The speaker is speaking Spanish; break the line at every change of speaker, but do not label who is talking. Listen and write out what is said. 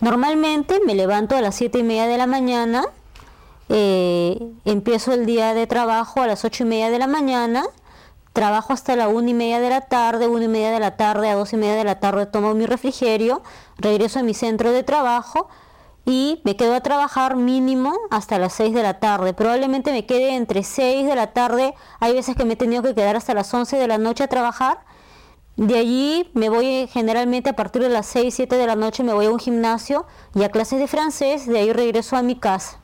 Normalmente me levanto a las 7 y media de la mañana, eh, empiezo el día de trabajo a las 8 y media de la mañana, trabajo hasta la 1 y media de la tarde, 1 y media de la tarde a 2 y media de la tarde tomo mi refrigerio, regreso a mi centro de trabajo y me quedo a trabajar mínimo hasta las 6 de la tarde. Probablemente me quede entre 6 de la tarde, hay veces que me he tenido que quedar hasta las 11 de la noche a trabajar. De allí me voy generalmente a partir de las 6, 7 de la noche me voy a un gimnasio y a clases de francés, de ahí regreso a mi casa.